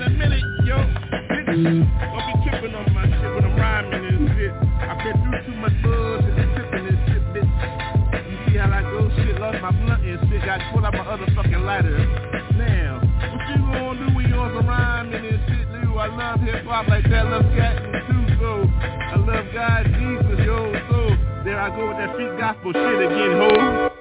don't be tripping on my shit when I'm rhyming and shit. I've been through too much buzz and tripping and shit, bitch. You see how I go? Shit, lost my blunt and shit. Got pulled out my other fucking lighter. Now, what you gonna do when you on some rhyming and shit, dude? I love hip hop like that. Love cat too, so I love God, Jesus, yo. So there I go with that street gospel shit again, ho.